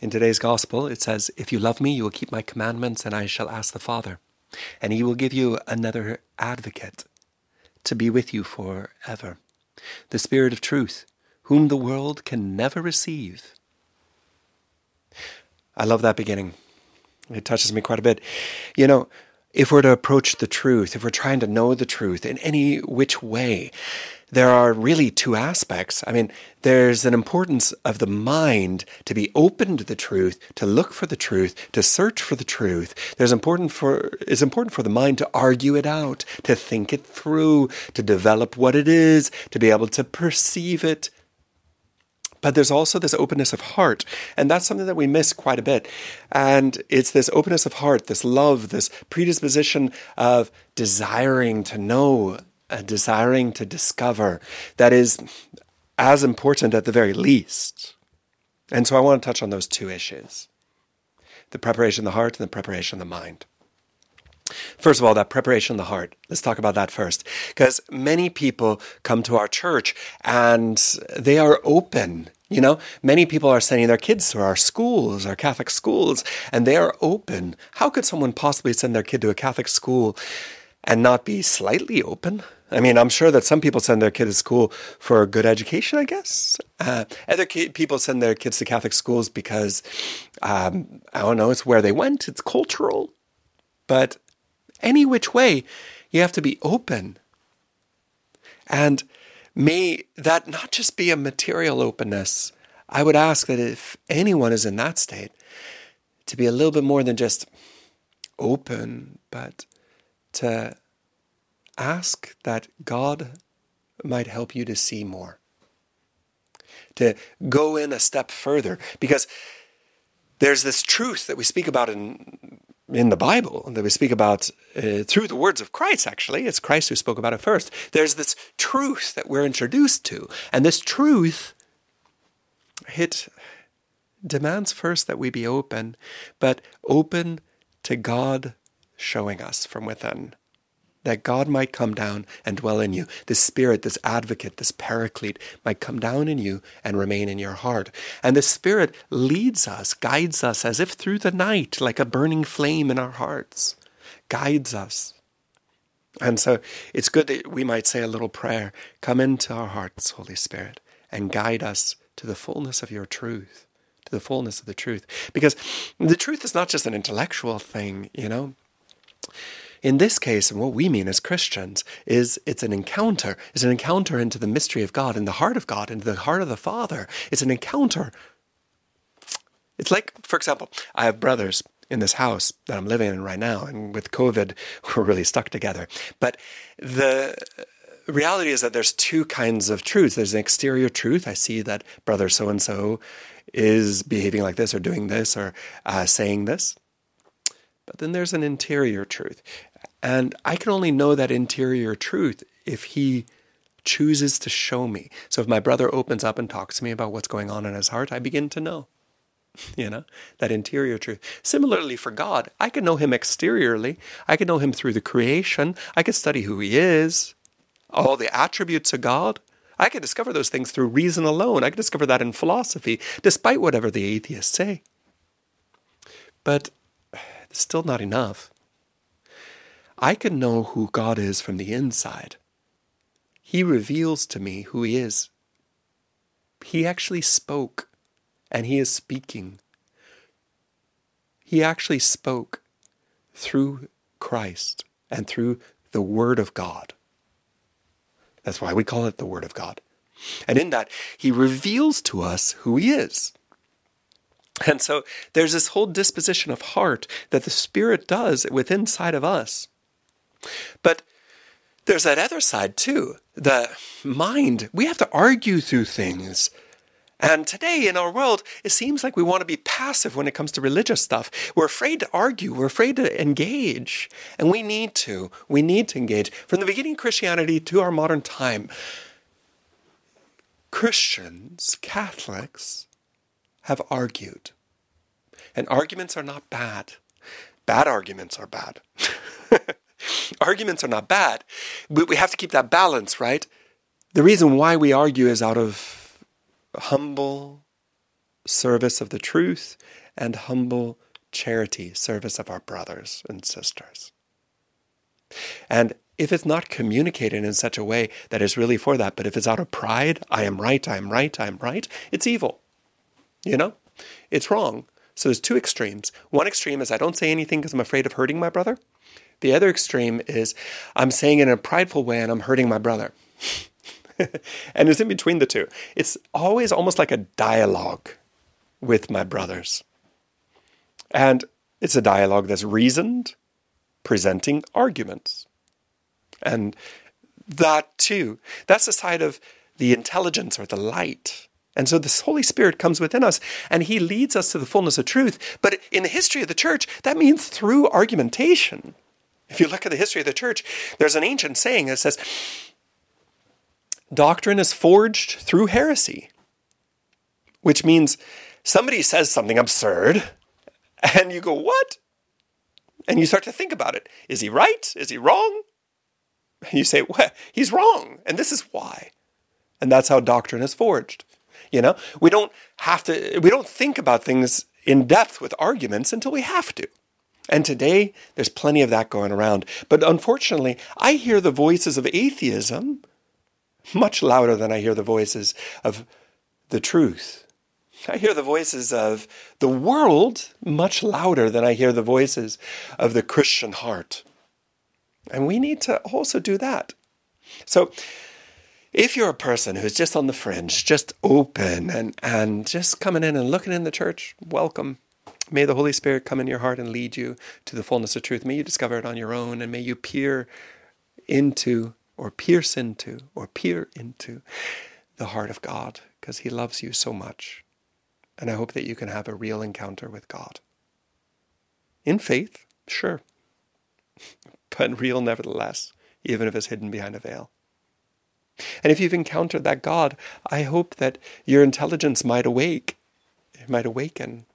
In today's gospel, it says, If you love me, you will keep my commandments, and I shall ask the Father, and he will give you another advocate to be with you forever, the Spirit of truth, whom the world can never receive. I love that beginning. It touches me quite a bit. You know, if we're to approach the truth, if we're trying to know the truth in any which way, there are really two aspects. I mean, there's an importance of the mind to be open to the truth, to look for the truth, to search for the truth. There's important for it's important for the mind to argue it out, to think it through, to develop what it is, to be able to perceive it. But there's also this openness of heart, and that's something that we miss quite a bit. And it's this openness of heart, this love, this predisposition of desiring to know a desiring to discover that is as important at the very least. And so I want to touch on those two issues the preparation of the heart and the preparation of the mind. First of all, that preparation of the heart. Let's talk about that first. Because many people come to our church and they are open. You know, many people are sending their kids to our schools, our Catholic schools, and they are open. How could someone possibly send their kid to a Catholic school and not be slightly open? I mean, I'm sure that some people send their kid to school for a good education, I guess. Uh, other people send their kids to Catholic schools because, um, I don't know, it's where they went, it's cultural. But any which way, you have to be open. And may that not just be a material openness. I would ask that if anyone is in that state, to be a little bit more than just open, but to ask that God might help you to see more, to go in a step further, because there's this truth that we speak about in in the Bible that we speak about uh, through the words of Christ. Actually, it's Christ who spoke about it first. There's this truth that we're introduced to, and this truth it demands first that we be open, but open to God showing us from within that God might come down and dwell in you. This Spirit, this advocate, this paraclete might come down in you and remain in your heart. And the Spirit leads us, guides us as if through the night, like a burning flame in our hearts, guides us. And so it's good that we might say a little prayer Come into our hearts, Holy Spirit, and guide us to the fullness of your truth. To the fullness of the truth. Because the truth is not just an intellectual thing, you know. In this case, and what we mean as Christians, is it's an encounter. It's an encounter into the mystery of God, in the heart of God, into the heart of the Father. It's an encounter. It's like, for example, I have brothers in this house that I'm living in right now, and with COVID, we're really stuck together. But the reality is that there's two kinds of truths. There's an exterior truth. I see that brother so and so is behaving like this, or doing this, or uh, saying this. But then there's an interior truth. And I can only know that interior truth if he chooses to show me. So if my brother opens up and talks to me about what's going on in his heart, I begin to know. You know, that interior truth. Similarly for God, I can know him exteriorly. I can know him through the creation. I can study who he is, all the attributes of God. I can discover those things through reason alone. I can discover that in philosophy, despite whatever the atheists say. But it's still not enough. I can know who God is from the inside. He reveals to me who He is. He actually spoke, and He is speaking. He actually spoke through Christ and through the Word of God. That's why we call it the Word of God. And in that, He reveals to us who He is. And so there's this whole disposition of heart that the Spirit does within inside of us. But there's that other side too, the mind. We have to argue through things. And today in our world, it seems like we want to be passive when it comes to religious stuff. We're afraid to argue, we're afraid to engage. And we need to. We need to engage. From the beginning of Christianity to our modern time, Christians, Catholics, have argued. And arguments are not bad. Bad arguments are bad. arguments are not bad, but we have to keep that balance, right? The reason why we argue is out of humble service of the truth and humble charity, service of our brothers and sisters. And if it's not communicated in such a way that is really for that, but if it's out of pride, I am right, I am right, I am right, it's evil. You know? It's wrong. So there's two extremes. One extreme is I don't say anything because I'm afraid of hurting my brother. The other extreme is I'm saying it in a prideful way and I'm hurting my brother. and it's in between the two. It's always almost like a dialogue with my brothers. And it's a dialogue that's reasoned, presenting arguments. And that too, that's the side of the intelligence or the light. And so this Holy Spirit comes within us and he leads us to the fullness of truth. But in the history of the church, that means through argumentation. If you look at the history of the church, there's an ancient saying that says, doctrine is forged through heresy, which means somebody says something absurd and you go, what? And you start to think about it. Is he right? Is he wrong? And you say, well, he's wrong. And this is why. And that's how doctrine is forged. You know, we don't have to, we don't think about things in depth with arguments until we have to. And today, there's plenty of that going around. But unfortunately, I hear the voices of atheism much louder than I hear the voices of the truth. I hear the voices of the world much louder than I hear the voices of the Christian heart. And we need to also do that. So, if you're a person who's just on the fringe, just open and, and just coming in and looking in the church, welcome. May the Holy Spirit come in your heart and lead you to the fullness of truth. May you discover it on your own and may you peer into or pierce into or peer into the heart of God because He loves you so much. And I hope that you can have a real encounter with God. In faith, sure, but real nevertheless, even if it's hidden behind a veil. And if you've encountered that God, I hope that your intelligence might awake, it might awaken,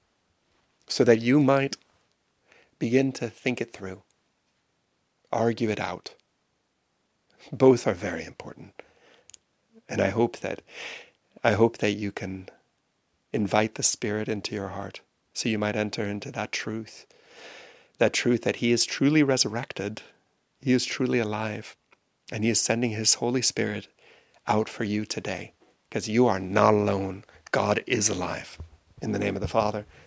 so that you might begin to think it through, argue it out. Both are very important. And I hope that I hope that you can invite the Spirit into your heart so you might enter into that truth. That truth that He is truly resurrected, He is truly alive, and He is sending His Holy Spirit out for you today because you are not alone. God is alive. In the name of the Father,